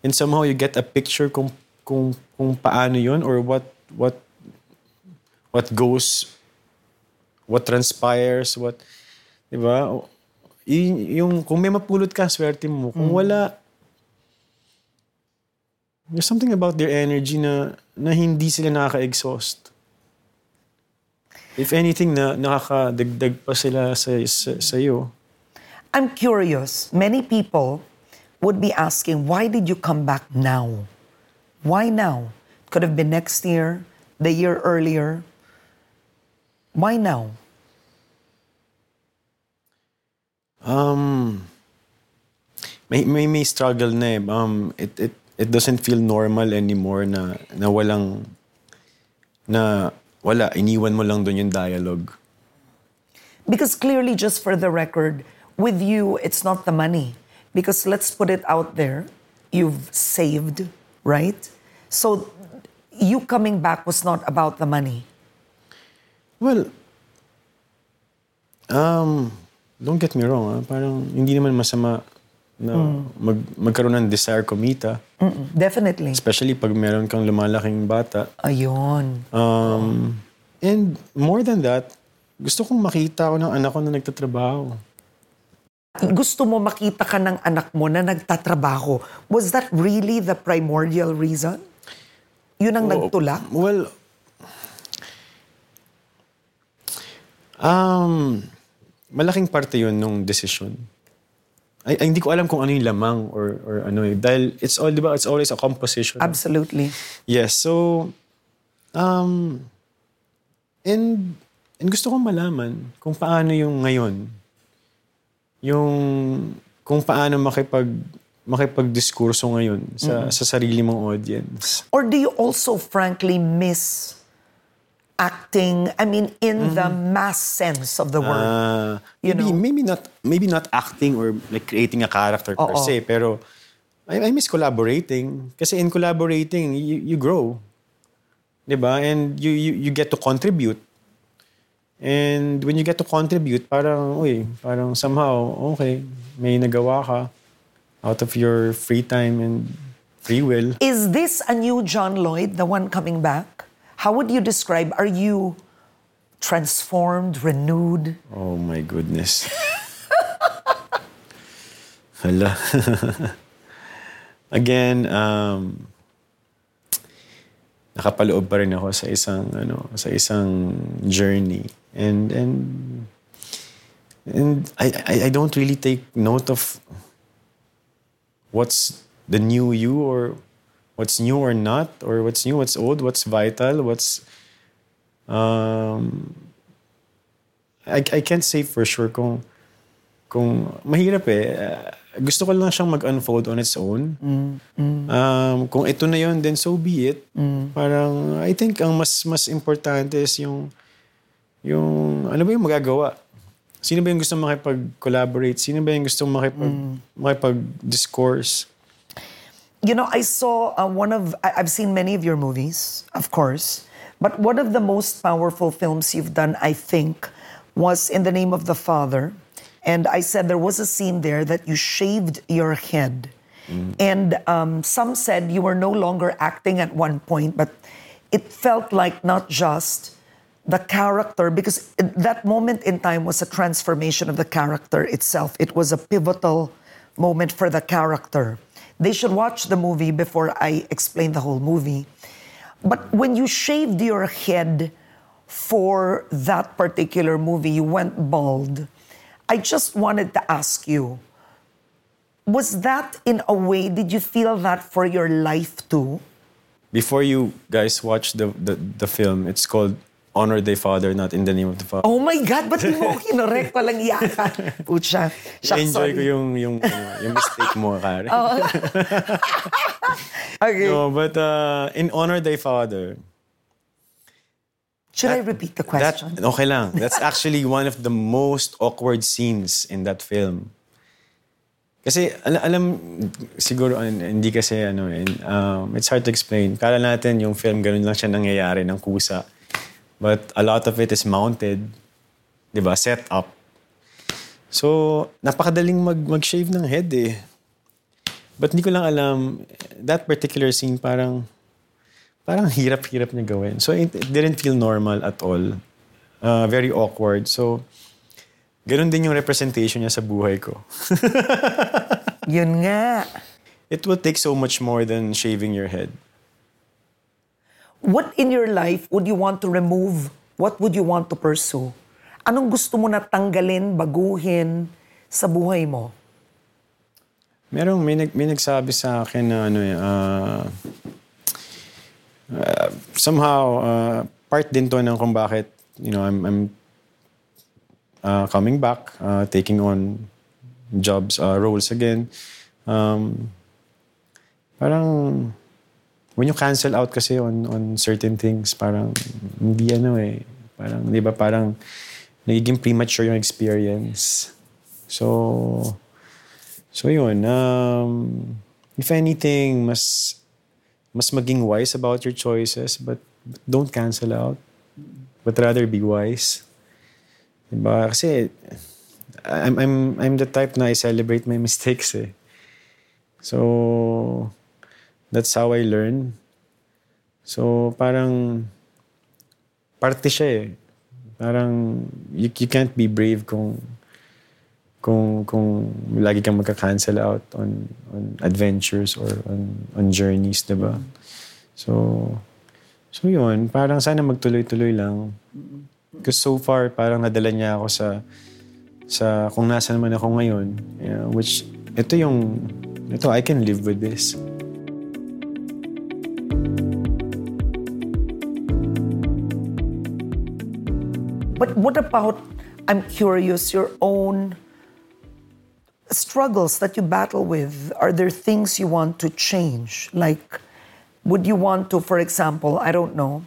And somehow you get a picture kung, kung, kung paano yun or what, what, what goes what transpires, what, di ba? Y- yung, kung may mapulot ka, swerte mo. Kung wala, there's something about their energy na, na hindi sila nakaka-exhaust. If anything, na nakakadagdag pa sila sa, sa, sa'yo. I'm curious. Many people would be asking, why did you come back now? Why now? Could have been next year, the year earlier. Why now? Um, may, may, may struggle na eh. Um, it, it, it doesn't feel normal anymore na, na walang, na wala, iniwan mo lang doon yung dialogue. Because clearly, just for the record, with you, it's not the money. Because let's put it out there, you've saved, right? So you coming back was not about the money. Well, um, don't get me wrong, ah. parang hindi naman masama na mag, magkaroon ng desire kumita. Mm-mm, definitely. Especially pag meron kang lumalaking bata. Ayun. Um, and more than that, gusto kong makita ko ng anak ko na nagtatrabaho. Gusto mo makita ka ng anak mo na nagtatrabaho. Was that really the primordial reason? Yun ang nagtulak? Well, um, malaking parte yun nung decision. Ay, ay, hindi ko alam kung ano yung lamang or, or ano eh. Dahil it's all, di ba, it's always a composition. Absolutely. Yes, so, um, and, and gusto kong malaman kung paano yung ngayon, yung, kung paano makipag, makipag-diskurso ngayon sa, sa sarili mong audience. Or do you also frankly miss acting, I mean, in the mass sense of the word? Ah, You maybe, know? maybe not maybe not acting or like creating a character per Oo. se, pero I, I miss collaborating. Kasi in collaborating, you, you grow. 'Di ba? And you, you you get to contribute. And when you get to contribute, parang, uy, parang somehow, okay, may nagawa ka out of your free time and free will. Is this a new John Lloyd, the one coming back? How would you describe? Are you transformed, renewed? Oh my goodness. Hala. Again, um, nakapaloob pa rin ako sa isang ano, sa isang journey. And and And I, I, I don't really take note of what's the new you or what's new or not, or what's new, what's old, what's vital, what's um I, I can't say for sure kung kung mahirap eh. Uh, gusto ko lang siyang mag-unfold on its own. Um, kung ito na yun, then so be it. Parang, I think ang mas mas importante is yung yung ano ba yung magagawa? Sino ba yung gusto makipag-collaborate? Sino ba yung gusto makipag, makipag-discourse? You know, I saw uh, one of, I- I've seen many of your movies, of course, but one of the most powerful films you've done, I think, was In the Name of the Father. And I said there was a scene there that you shaved your head. And um, some said you were no longer acting at one point, but it felt like not just the character, because that moment in time was a transformation of the character itself. It was a pivotal moment for the character. They should watch the movie before I explain the whole movie. But when you shaved your head for that particular movie, you went bald. I just wanted to ask you was that in a way, did you feel that for your life too? Before you guys watch the, the, the film, it's called Honor Thy Father, not in the name of the Father. Oh my God, ba't mo ako kinorek? Walang iyakan. Pucha. Shucks, Enjoy sorry. ko yung, yung, ano, yung mistake mo, Karen. Okay. No, but uh, in Honor Thy Father, Should I repeat the that, question? okay lang. That's actually one of the most awkward scenes in that film. Kasi alam, alam siguro an- hindi kasi ano eh, um, it's hard to explain. Kala natin yung film ganun lang siya nangyayari ng kusa. But a lot of it is mounted, 'di ba? Set up. So, napakadaling mag mag-shave ng head eh. But hindi ko lang alam that particular scene parang parang hirap-hirap niya gawin. So it, it didn't feel normal at all. Uh, very awkward. So, ganun din yung representation niya sa buhay ko. Yun nga. It will take so much more than shaving your head. What in your life would you want to remove? What would you want to pursue? Anong gusto mo na tanggalin, baguhin sa buhay mo? Merong may, nag, may nagsabi sa akin na ano uh, uh, somehow uh, part din to ng kung bakit you know I'm I'm uh, coming back, uh, taking on jobs, uh, roles again. Um, parang when you cancel out kasi on on certain things, parang hindi ano eh, parang 'di ba parang nagiging premature yung experience. So So yun, um, if anything, mas mas maging wise about your choices, but, but don't cancel out. But rather be wise. Diba? Kasi I'm, I'm, I'm the type na I celebrate my mistakes eh. So, that's how I learn. So, parang parte siya eh. Parang you, you can't be brave kung kung kung lagi kang magka-cancel out on on adventures or on on journeys, 'di ba? So so yun, parang sana magtuloy-tuloy lang. Because so far parang nadala niya ako sa sa kung nasa naman ako ngayon, yeah, which ito yung ito I can live with this. But what about, I'm curious, your own struggles that you battle with? Are there things you want to change? Like, would you want to, for example, I don't know,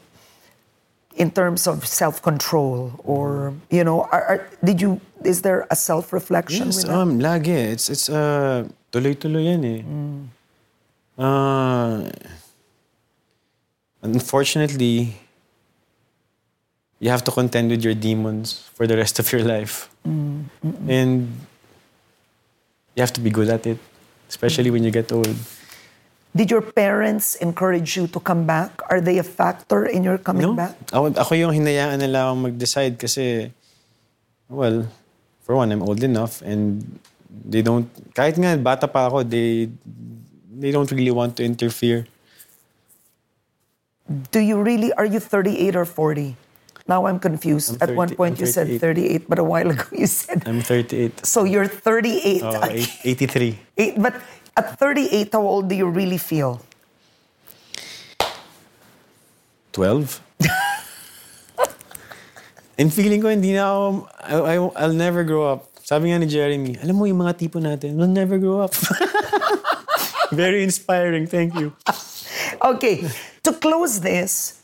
in terms of self-control or, you know, are, are, did you, is there a self-reflection Yes, with that? um, lagi. It's, it's, uh, tuloy-tuloy yan eh. Uh, unfortunately, you have to contend with your demons for the rest of your life. And you have to be good at it, especially when you get old. Did your parents encourage you to come back? Are they a factor in your coming No? back? Ako, ako yung hinayaan nila akong mag-decide kasi, well, for one, I'm old enough and they don't, kahit nga bata pa ako, they, they don't really want to interfere. Do you really, are you 38 or 40? Now I'm confused. I'm At one point you said 38, but a while ago you said. I'm 38. So you're 38. Oh, Okay. eight- 83. Eight- but at 38, how old do you really feel? 12? And feeling ko hindi na ako, I, I, I'll never grow up. Sabi nga ni Jeremy, alam mo yung mga tipo natin, we'll never grow up. Very inspiring, thank you. Okay, to close this,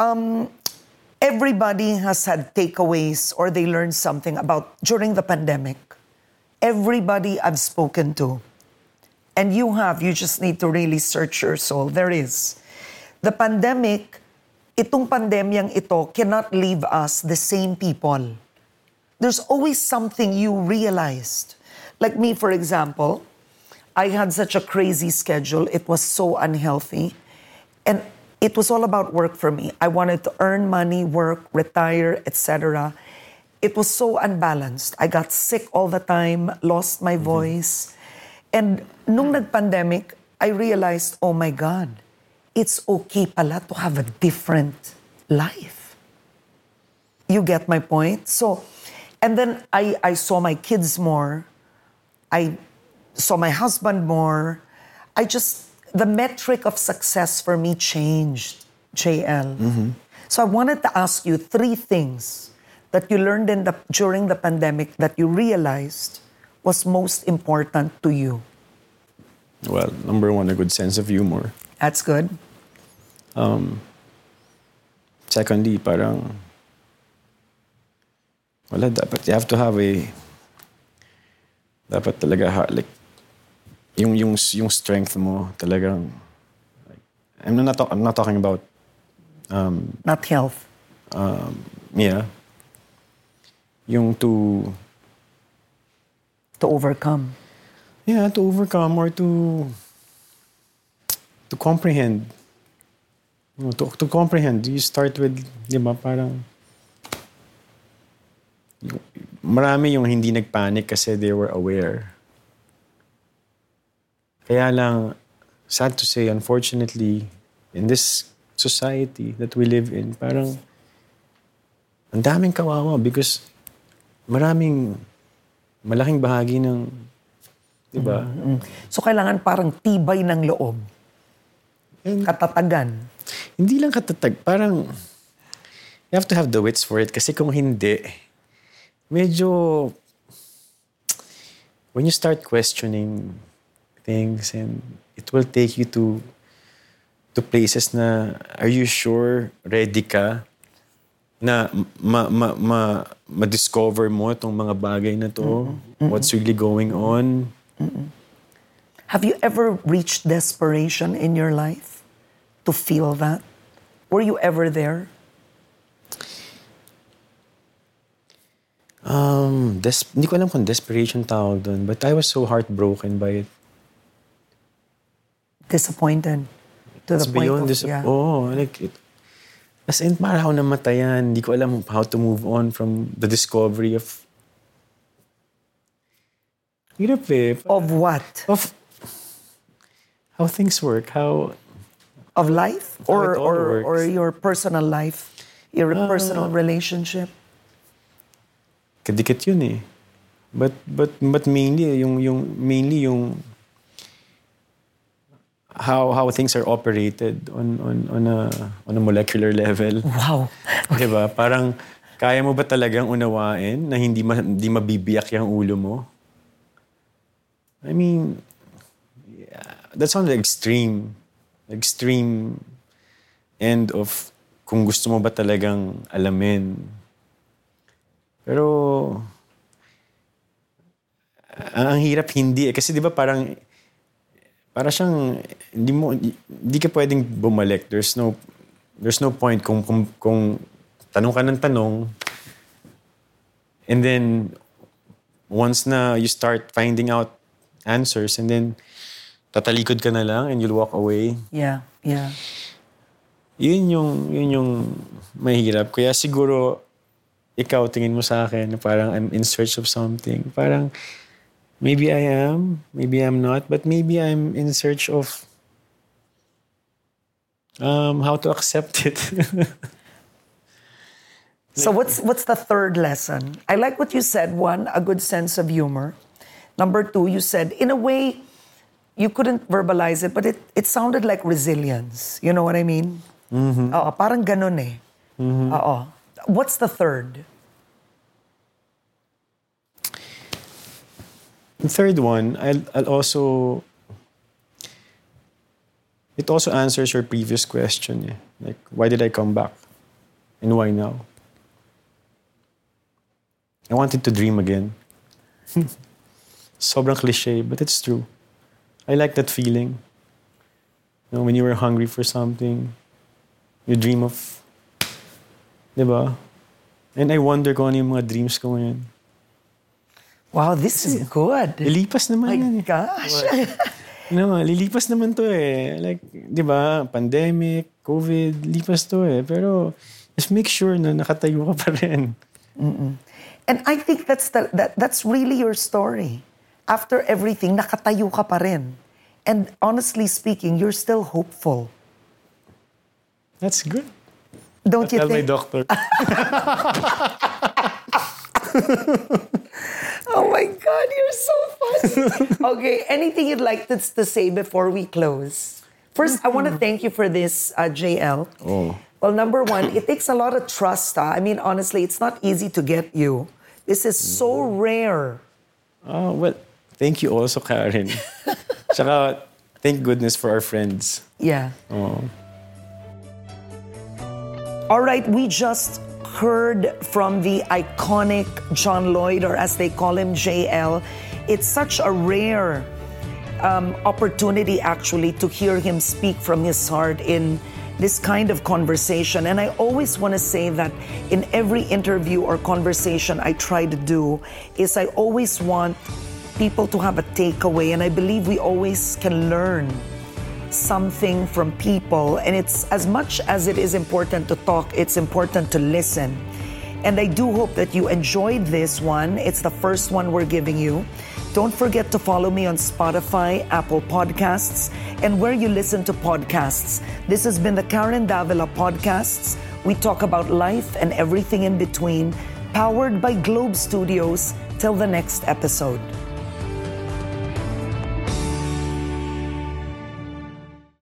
um, everybody has had takeaways or they learned something about during the pandemic. Everybody I've spoken to, and you have, you just need to really search your soul. There is. The pandemic, itong pandemyang ito cannot leave us the same people. There's always something you realized. Like me, for example, I had such a crazy schedule. It was so unhealthy. And it was all about work for me. I wanted to earn money, work, retire, etc. It was so unbalanced. I got sick all the time, lost my mm-hmm. voice. And nung nag-pandemic, I realized, oh my God, it's okay pala to have a different life. You get my point? So, and then I, I saw my kids more. I saw my husband more. I just, the metric of success for me changed, JL. Mm-hmm. So I wanted to ask you three things that you learned in the, during the pandemic that you realized was most important to you. Well, number one, a good sense of humor. That's good. Um, secondly, parang, wala, dapat, you have to have a, dapat talaga, ha, like, yung, yung, yung strength mo, talagang, like, I'm not, talk- I'm not talking about, Not health. yeah, yung to, To overcome. yeah, to overcome or to, to comprehend. No, To, to comprehend, you start with, di ba, parang, marami yung hindi nagpanic kasi they were aware. Kaya lang, sad to say, unfortunately, in this society that we live in, parang, ang daming kawawa because maraming, malaking bahagi ng, di ba? So kailangan parang tibay ng loob. And- Katatagan. Hindi lang katatag, parang you have to have the wits for it kasi kung hindi, medyo when you start questioning things and it will take you to to places na are you sure ready ka na ma ma ma ma-discover mo itong mga bagay na to what's really going on Have you ever reached desperation in your life to feel that? Were you ever there? Um, des- hindi ko alam kung desperation tawag doon, but I was so heartbroken by it. Disappointed? To It's the point beyond of, this. yeah. Oh, like it. As in, para ako namatayan. Hindi ko alam how to move on from the discovery of... Hirap eh. Of what? Of how things work. How... Of life? How Or, or, works. or your personal life? Your personal relationship? Kadikit yun eh. But, but, but mainly, yung, yung, mainly yung how how things are operated on on on a on a molecular level. Wow. 'Di ba? Parang kaya mo ba talagang unawain na hindi ma, hindi mabibiyak yung ulo mo? I mean, yeah, that sounds extreme. Extreme end of kung gusto mo ba talagang alamin. Pero ang, ang hirap hindi eh. Kasi di ba parang para siyang hindi mo hindi ka pwedeng bumalik. There's no there's no point kung kung, kung tanong ka ng tanong and then once na you start finding out answers and then tatalikod ka na lang and you'll walk away. Yeah, yeah. Yun yung yun yung mahirap. Kaya siguro ikaw tingin mo sa akin na parang I'm in search of something. Parang maybe I am, maybe I'm not, but maybe I'm in search of um, how to accept it. So what's what's the third lesson? I like what you said. One, a good sense of humor. Number two, you said in a way you couldn't verbalize it, but it, it sounded like resilience. You know what I mean? Mm-hmm. Oo, parang ganun eh. Mm-hmm. Oo. What's the third? The third one, I'll, I'll also. It also answers your previous question. Eh. Like, why did I come back? And why now? I wanted to dream again. Sobrang cliche, but it's true. I like that feeling. You know, when you were hungry for something, you dream of, di ba? And I wonder kung ano yung mga dreams ko ngayon. Wow, this is good. Lilipas naman My yan eh. gosh. No, lilipas naman to eh. Like, di ba, pandemic, COVID, lipas to eh. Pero, just make sure na nakatayo ka pa rin. And I think that's the, that that's really your story. After everything, nakatayo ka pa rin. And honestly speaking, you're still hopeful. That's good. Don't you Tell my think? doctor. Oh my God, you're so funny. okay, anything you'd like to, to say before we close? First, I want to thank you for this, uh, JL. Oh. Well, number one, it takes a lot of trust. ah. I mean, honestly, it's not easy to get you. This is so rare. Oh, well, thank you also, Karen. Tsaka, thank goodness for our friends. Yeah. Oh. All right, we just heard from the iconic John Lloyd, or as they call him, JL. It's such a rare um, opportunity, actually, to hear him speak from his heart in this kind of conversation. And I always want to say that in every interview or conversation I try to do, is I always want people to have a takeaway, and I believe we always can learn something from people. And it's as much as it is important to talk, it's important to listen. And I do hope that you enjoyed this one. It's the first one we're giving you. Don't forget to follow me on Spotify, Apple Podcasts, and where you listen to podcasts. This has been the Karen Davila Podcasts. We talk about life and everything in between, powered by Globe Studios. Till the next episode.